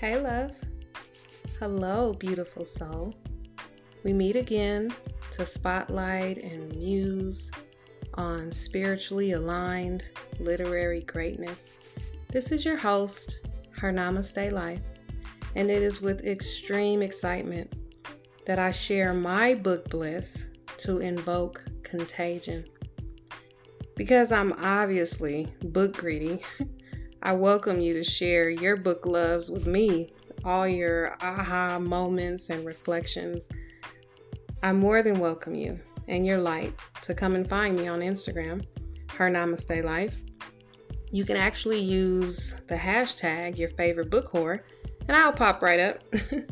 Hey, love. Hello, beautiful soul. We meet again to spotlight and muse on spiritually aligned literary greatness. This is your host, Her Namaste Life, and it is with extreme excitement that I share my book bliss to invoke contagion. Because I'm obviously book greedy, I welcome you to share your book loves with me, all your aha moments and reflections. I more than welcome you and your light to come and find me on Instagram, Her Namaste Life. You can actually use the hashtag your favorite book whore, and I'll pop right up.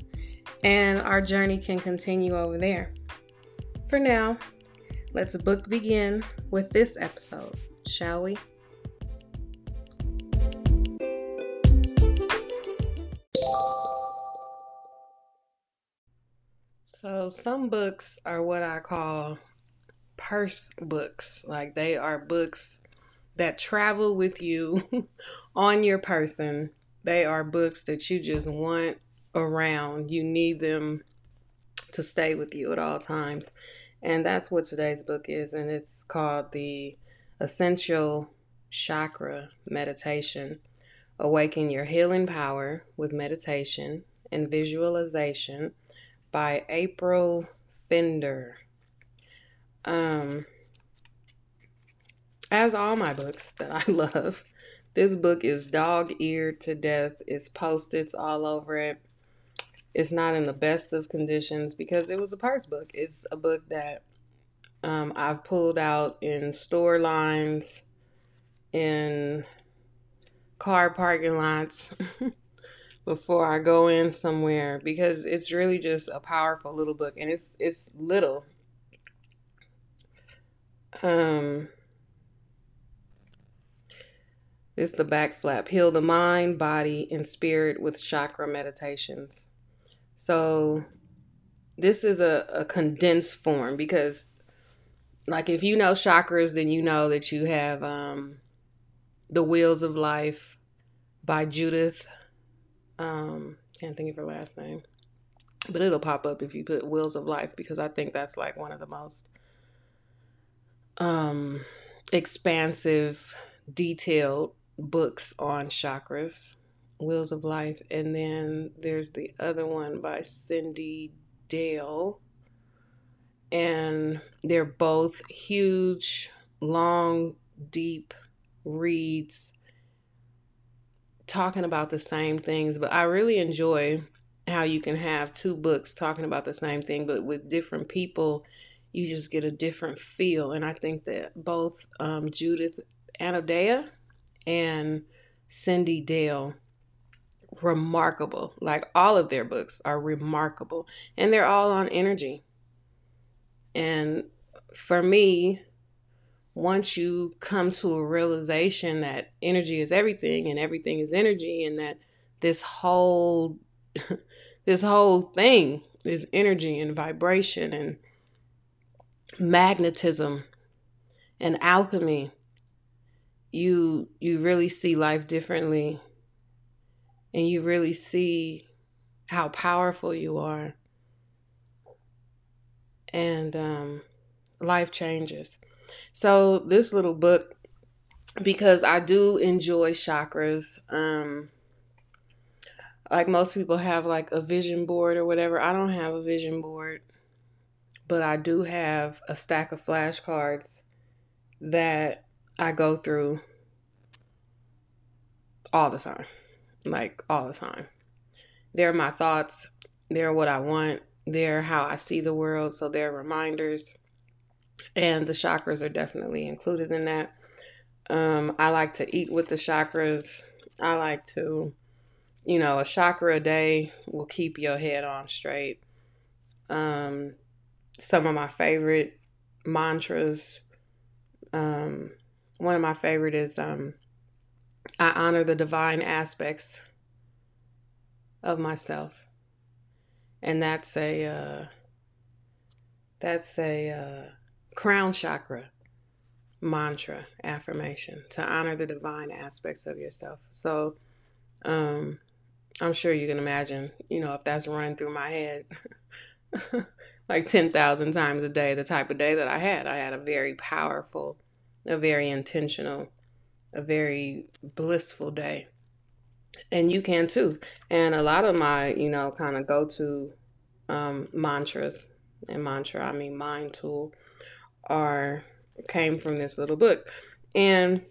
and our journey can continue over there. For now, let's book begin with this episode, shall we? So, some books are what I call purse books. Like, they are books that travel with you on your person. They are books that you just want around. You need them to stay with you at all times. And that's what today's book is. And it's called The Essential Chakra Meditation Awaken Your Healing Power with Meditation and Visualization by April Pfender. Um, as all my books that I love, this book is dog eared to death. It's post-its all over it. It's not in the best of conditions because it was a purse book. It's a book that um, I've pulled out in store lines, in car parking lots. before I go in somewhere because it's really just a powerful little book and it's it's little. Um it's the back flap. Heal the mind, body, and spirit with chakra meditations. So this is a, a condensed form because like if you know chakras, then you know that you have um the wheels of life by Judith um, can't think of her last name, but it'll pop up if you put Wheels of Life because I think that's like one of the most um, expansive, detailed books on chakras. Wheels of Life, and then there's the other one by Cyndi Dale, and they're both huge, long, deep reads talking about the same things, but I really enjoy how you can have two books talking about the same thing, but with different people, you just get a different feel. And I think that both um, Judith Anodea and Cyndi Dale, remarkable. Like all of their books are remarkable, and they're all on energy. And for me, once you come to a realization that energy is everything and everything is energy and that this whole this whole thing is energy and vibration and magnetism and alchemy you you really see life differently and you really see how powerful you are. And um, life changes so this little book, because I do enjoy chakras, um, like most people have like a vision board or whatever. I don't have a vision board, but I do have a stack of flashcards that I go through all the time. Like all the time. They're my thoughts, they're what I want, they're how I see the world, so they're reminders and the chakras are definitely included in that. Um, I like to eat with the chakras. I like to, you know, a chakra a day will keep your head on straight. Um, some of my favorite mantras. Um, one of my favorite is um, I honor the divine aspects of myself, and that's a uh, that's a uh, crown chakra mantra affirmation to honor the divine aspects of yourself. So, um, I'm sure you can imagine, you know, if that's running through my head like 10,000 times a day, the type of day that I had. I had a very powerful, a very intentional, a very blissful day. And you can too. And a lot of my, you know, kind of go to um, mantras, and mantra, I mean mind tool, are came from this little book. And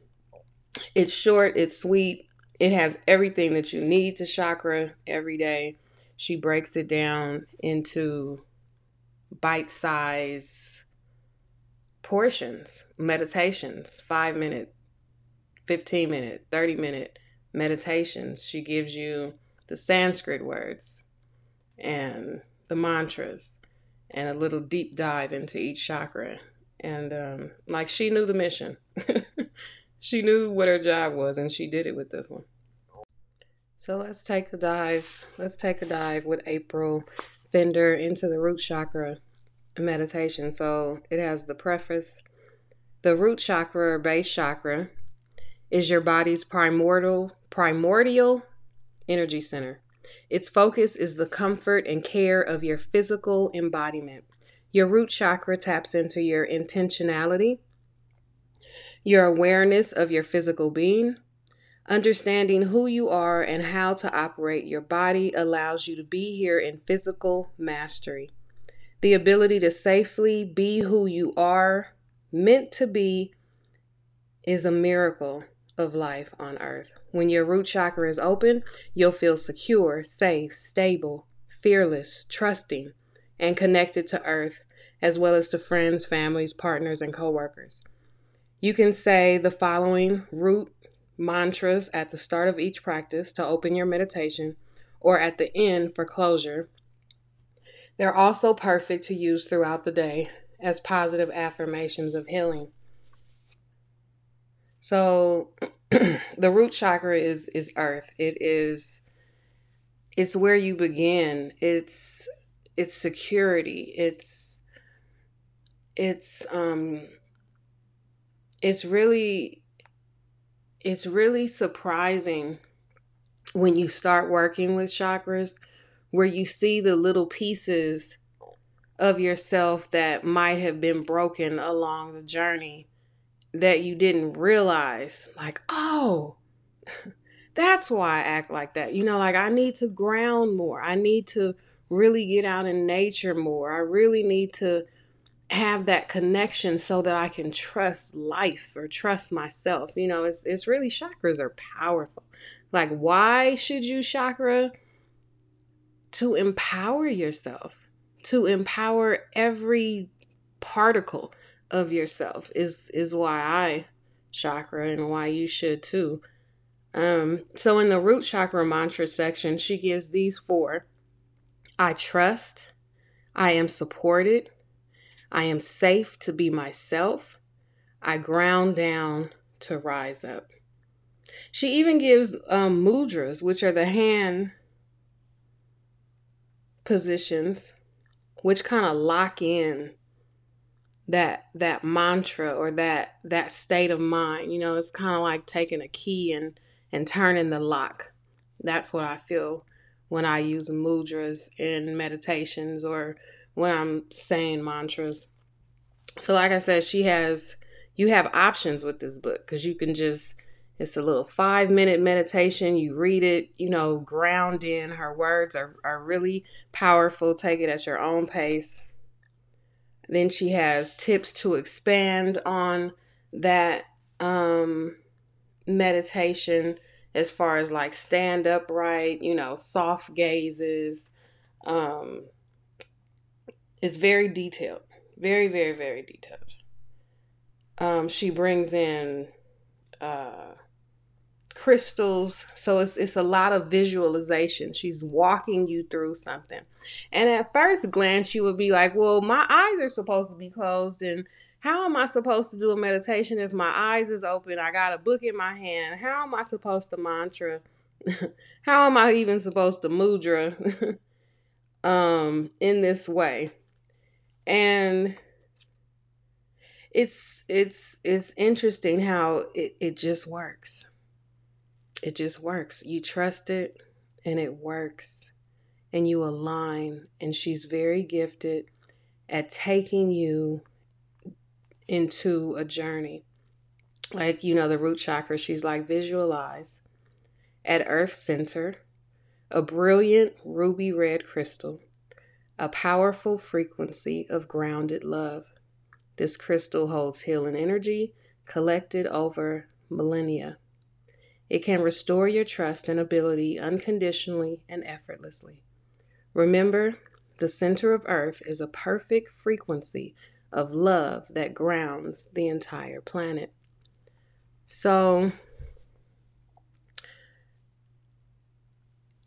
it's short, it's sweet, it has everything that you need to chakra every day. She breaks it down into bite size portions, meditations, five minute, 15 minute, 30 minute meditations. She gives you the Sanskrit words and the mantras and a little deep dive into each chakra. And um, like she knew the mission. she knew what her job was and she did it with this one. So let's take a dive. Let's take a dive with April Pfender into the root chakra meditation. So it has the preface. The root chakra or base chakra is your body's primordial primordial energy center. Its focus is the comfort and care of your physical embodiment. Your root chakra taps into your intentionality, your awareness of your physical being. Understanding who you are and how to operate your body allows you to be here in physical mastery. The ability to safely be who you are meant to be is a miracle of life on earth. When your root chakra is open, you'll feel secure, safe, stable, fearless, trusting, and connected to earth, as well as to friends, families, partners, and coworkers. You can say the following root mantras at the start of each practice to open your meditation or at the end for closure. They're also perfect to use throughout the day as positive affirmations of healing. So the root chakra is is earth. It is it's where you begin. It's it's security. It's it's um it's really it's really surprising when you start working with chakras where you see the little pieces of yourself that might have been broken along the journey that you didn't realize like oh that's why i act like that. You know like i need to ground more. I need to really get out in nature more. I really need to have that connection so that i can trust life or trust myself you know it's it's really chakras are powerful like why should you chakra to empower yourself to empower every particle of yourself is is why I chakra and why you should too. Um, so in the root chakra mantra section, she gives these four. I trust, I am supported, I am safe to be myself, I ground down to rise up. She even gives um, mudras, which are the hand positions, which kind of lock in that that mantra or that that state of mind. You know it's kind of like taking a key and and turning the lock. That's what i feel when i use mudras in meditations or when i'm saying mantras. So like i said she has you have options with this book because you can just it's a little five minute meditation. You read it you know ground in. Her words are, are really powerful. Take it at your own pace. Then she has tips to expand on that um, meditation as far as like stand upright, you know, soft gazes. Um, it's very detailed, very, very, very detailed. Um, she brings in uh, crystals. So it's it's a lot of visualization. She's walking you through something. And at first glance you would be like, "Well, my eyes are supposed to be closed and how am I supposed to do a meditation if my eyes is open? I got a book in my hand. How am I supposed to mantra? how am I even supposed to mudra um in this way?" And it's it's it's interesting how it, it just works it just works. You trust it and it works and you align. And she's very gifted at taking you into a journey. Like, you know, the root chakra, she's like, visualize at Earth Center a brilliant ruby red crystal, a powerful frequency of grounded love. This crystal holds healing energy collected over millennia. It can restore your trust and ability unconditionally and effortlessly. Remember, the center of Earth is a perfect frequency of love that grounds the entire planet. So,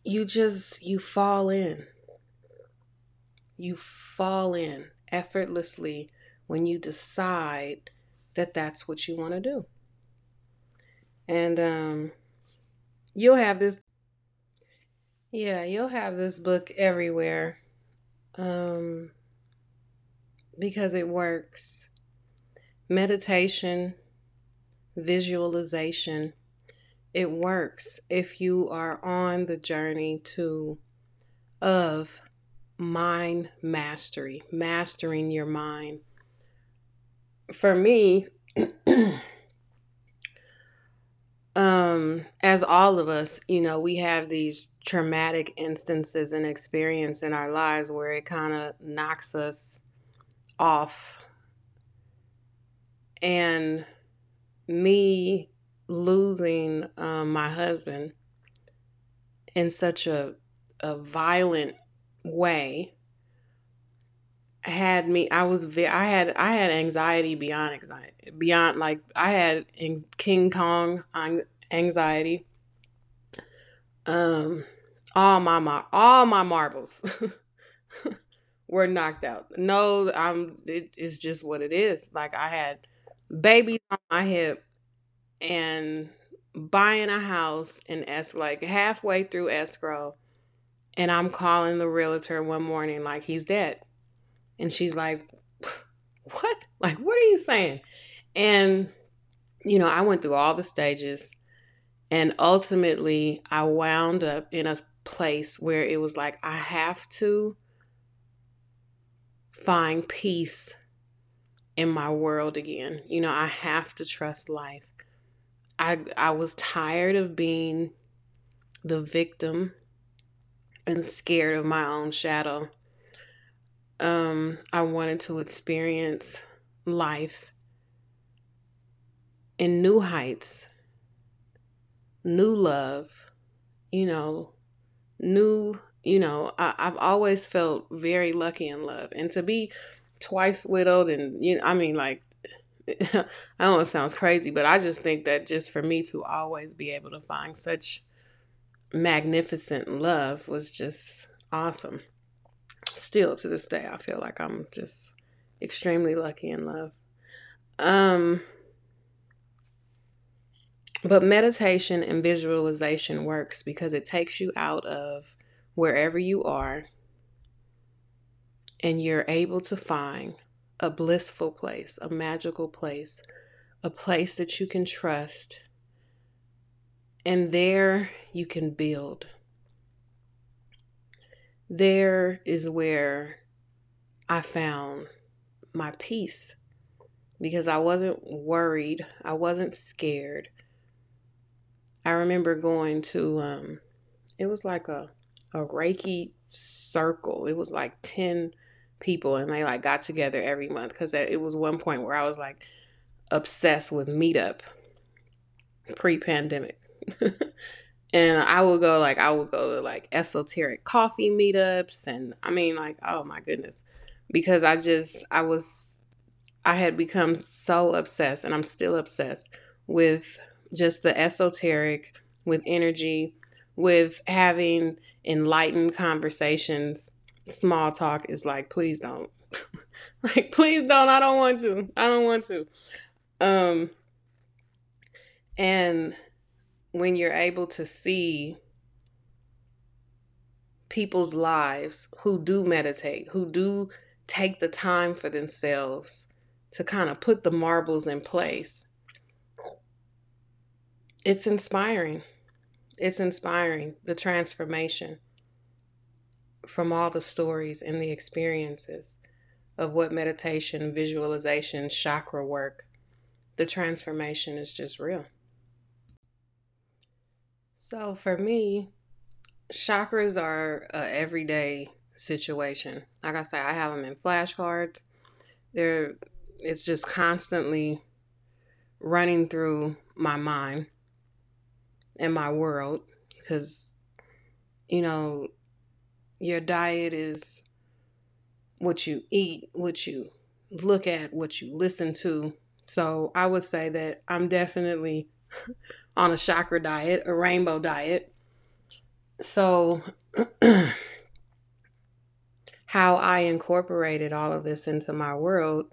you just you fall in you fall in effortlessly when you decide that that's what you want to do. And um you'll have this yeah you'll have this book everywhere um because it works. Meditation visualization it works if you are on the journey to of mind mastery, mastering your mind. For me, um as all of us, you know, we have these traumatic instances and experience in our lives where it kind of knocks us off. And me losing um, my husband in such a a violent way had me I was I had I had anxiety beyond anxiety beyond like I had King Kong anxiety. Um all my mar- all my marbles were knocked out. No I'm it, it's just what it is. Like I had babies on my hip and buying a house in es like halfway through escrow and I'm calling the realtor one morning like he's dead. And she's like, "What? Like what are you saying?" And you know, I went through all the stages and ultimately I wound up in a place where it was like I have to find peace in my world again. You know, I have to trust life. I I was tired of being the victim and scared of my own shadow. Um, I wanted to experience life in new heights, new love, you know, new, you know, I, I've always felt very lucky in love. And to be twice widowed and you know, I mean like I don't know it sounds crazy, but I just think that just for me to always be able to find such magnificent love was just awesome. Still to this day, I feel like I'm just extremely lucky in love. Um, but meditation and visualization works because it takes you out of wherever you are and you're able to find a blissful place, a magical place, a place that you can trust. And there you can build. There is where I found my peace because I wasn't worried, I wasn't scared. I remember going to um it was like a a Reiki circle. It was like 10 people and they like got together every month because it was one point where I was like obsessed with meetup pre-pandemic. and I would go like I would go to like esoteric coffee meetups and I mean like oh my goodness because I just I was I had become so obsessed and I'm still obsessed with just the esoteric with energy with having enlightened conversations small talk is like, please don't. like, please don't. I don't want to. I don't want to. Um, and when you're able to see people's lives who do meditate, who do take the time for themselves to kind of put the marbles in place, it's inspiring. it's inspiring the transformation from all the stories and the experiences of what meditation, visualization, chakra work, the transformation is just real. So for me, chakras are a everyday situation. Like I say, I have them in flashcards. They're it's just constantly running through my mind and my world because you know your diet is what you eat, what you look at, what you listen to. So I would say that I'm definitely on a chakra diet, a rainbow diet. So how I incorporated all of this into my world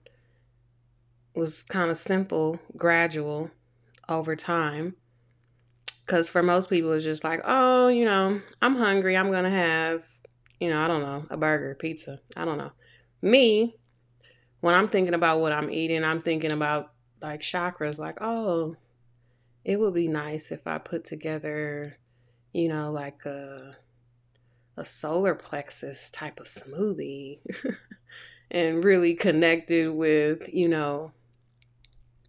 was kind of simple, gradual over time. Because for most people, it's just like, oh, you know, I'm hungry. I'm going to have, you know, I don't know, a burger, pizza. I don't know. Me, when I'm thinking about what I'm eating, I'm thinking about like chakras, like, oh, it would be nice if I put together, you know, like a a solar plexus type of smoothie and really connected with, you know,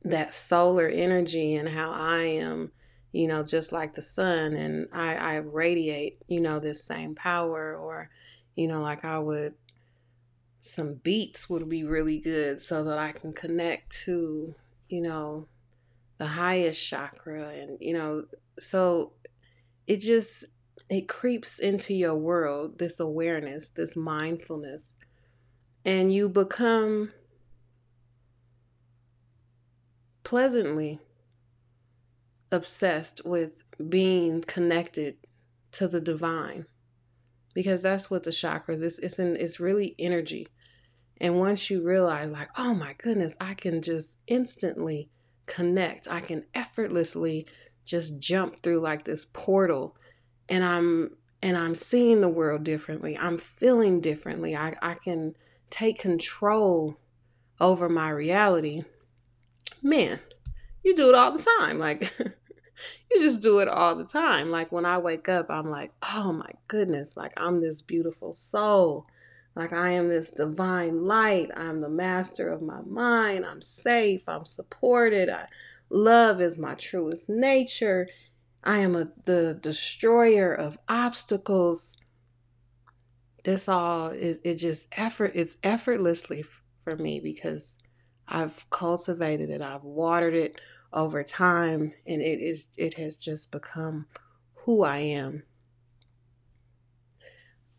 that solar energy and how I am, you know, just like the sun and I, I radiate, you know, this same power or, you know, like I would some beets would be really good so that I can connect to, you know, the highest chakra and you know, so it just it creeps into your world, this awareness, this mindfulness, and you become pleasantly obsessed with being connected to the divine because that's what the chakras is it's it's really energy and once you realize like oh my goodness i can just instantly connect i can effortlessly just jump through like this portal and I'm and I'm seeing the world differently. I'm feeling differently. I, I can take control over my reality. Man, you do it all the time. Like you just do it all the time. Like when I wake up, I'm like, oh my goodness, like I'm this beautiful soul. Like I am this divine light. I'm the master of my mind. I'm safe. I'm supported. I, love is my truest nature. I am a, the destroyer of obstacles. This all is it just effort it's effortlessly for me because I've cultivated it, I've watered it over time and it is it has just become who I am.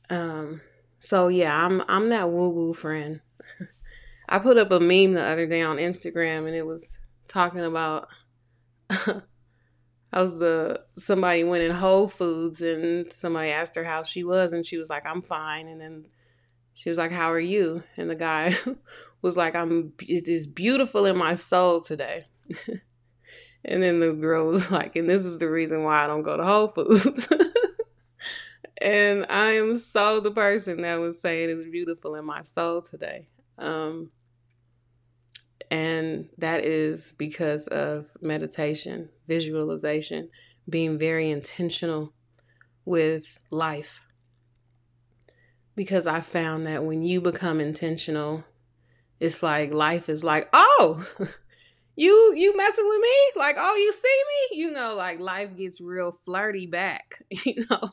Um so yeah, I'm I'm that woo woo friend. I put up a meme the other day on Instagram and it was talking about I was the somebody went in Whole Foods and somebody asked her how she was and she was like, I'm fine. And then she was like, How are you? And the guy was like, I'm it is beautiful in my soul today. and then the girl was like, and this is the reason why I don't go to Whole Foods. And I am so the person that was saying it's beautiful in my soul today. Um, and that is because of meditation, visualization, being very intentional with life. Because I found that when you become intentional, it's like life is like, oh, you you messing with me? Like, oh, you see me? You know, like life gets real flirty back, you know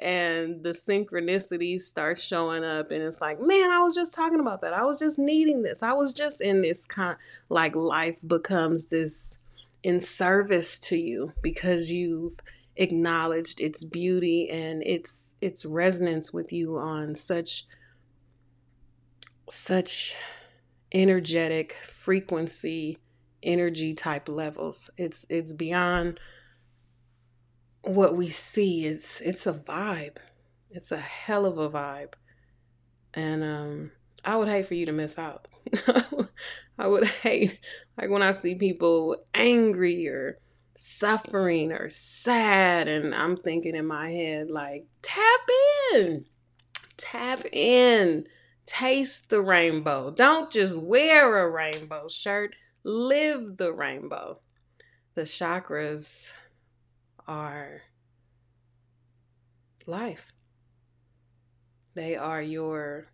and the synchronicities start showing up and it's like man i was just talking about that. I was just needing this. I was just in this kind like life becomes this in service to you because you've acknowledged its beauty and its its resonance with you on such such energetic frequency energy type levels. It's it's beyond what we see it's it's a vibe. It's a hell of a vibe. And um i would hate for you to miss out. I would hate like when i see people angry or suffering or sad and i'm thinking in my head like tap in tap in taste the rainbow. Don't just wear a rainbow shirt. Live the rainbow. The chakras are life. They are your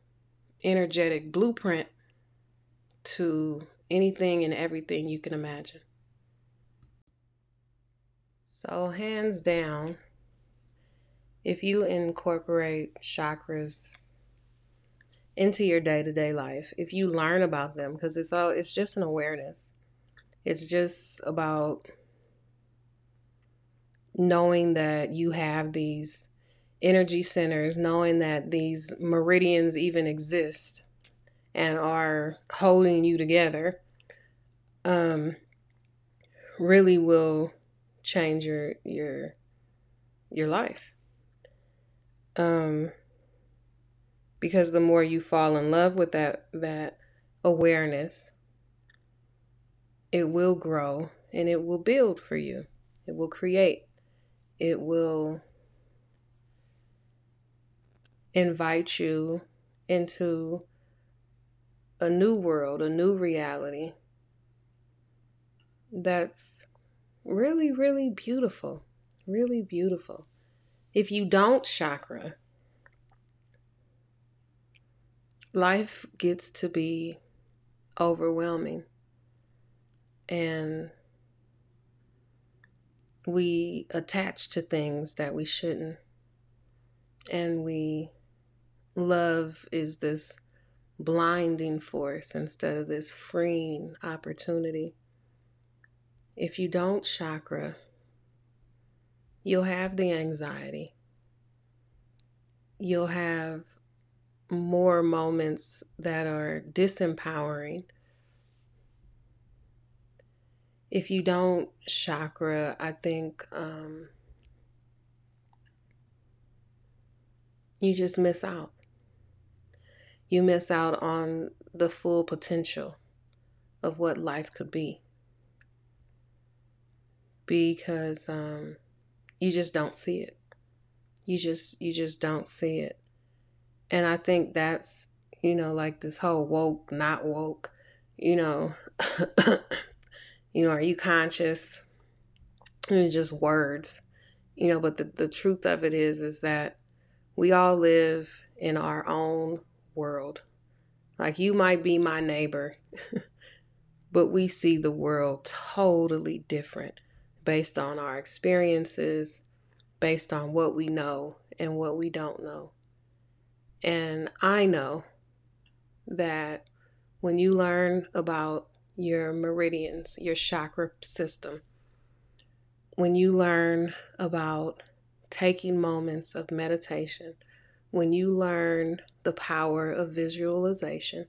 energetic blueprint to anything and everything you can imagine. So, hands down, if you incorporate chakras into your day-to-day life, if you learn about them because it's all it's just an awareness. It's just about knowing that you have these energy centers, knowing that these meridians even exist and are holding you together, um, really will change your your your life. Um, because the more you fall in love with that that awareness, it will grow and it will build for you. It will create. It will invite you into a new world, a new reality that's really, really beautiful. Really beautiful. If you don't chakra, life gets to be overwhelming. And we attach to things that we shouldn't. And we love is this blinding force instead of this freeing opportunity. If you don't chakra, you'll have the anxiety. You'll have more moments that are disempowering. If you don't chakra, I think um, you just miss out. You miss out on the full potential of what life could be. Because um, you just don't see it. You just you just don't see it. And i think that's you know like this whole woke not woke you know you know are you conscious and it's just words you know but the, the truth of it is is that we all live in our own world. Like you might be my neighbor, but we see the world totally different based on our experiences, based on what we know and what we don't know. And I know that when you learn about your meridians, your chakra system, when you learn about taking moments of meditation, when you learn the power of visualization,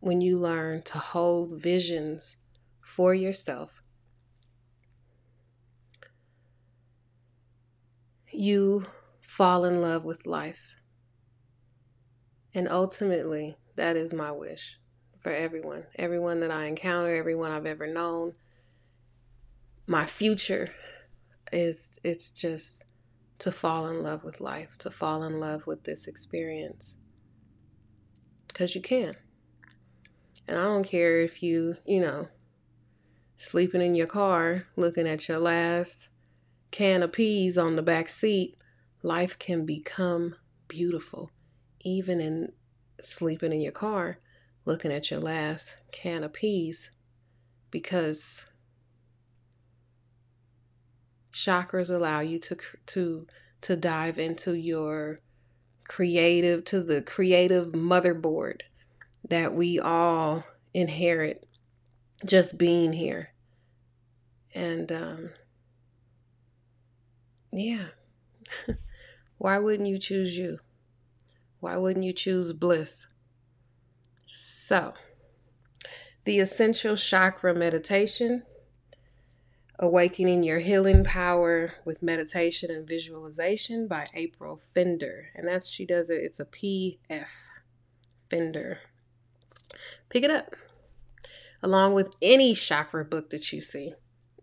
when you learn to hold visions for yourself, you fall in love with life. And ultimately, that is my wish for everyone. Everyone that I encounter, everyone I've ever known. My future is it's just to fall in love with life, to fall in love with this experience. Because you can. And I don't care if you, you know, sleeping in your car, looking at your last can of peas on the back seat, life can become beautiful. Even in sleeping in your car, looking at your last can of peas, because chakras allow you to to to dive into your creative to the creative motherboard that we all inherit just being here. And um yeah. Why wouldn't you choose you? Why wouldn't you choose bliss so the essential chakra meditation Awakening Your Healing Power with Meditation and Visualization by April Pfender. And that's, she does it, it's a PF Fender. Pick it up along with any chakra book that you see.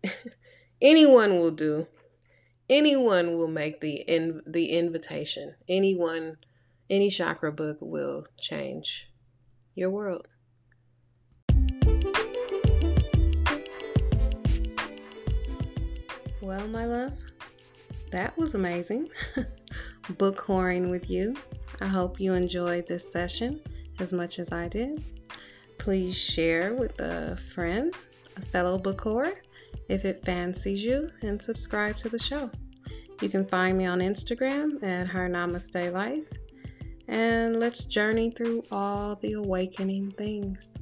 Anyone will do. Anyone will make the in, the invitation. Anyone, any chakra book will change your world. Well, my love, that was amazing. Book whoring with you. I hope you enjoyed this session as much as I did. Please share with a friend, a fellow book whore, if it fancies you, and subscribe to the show. You can find me on Instagram at Her Namaste Life, and let's journey through all the awakening things.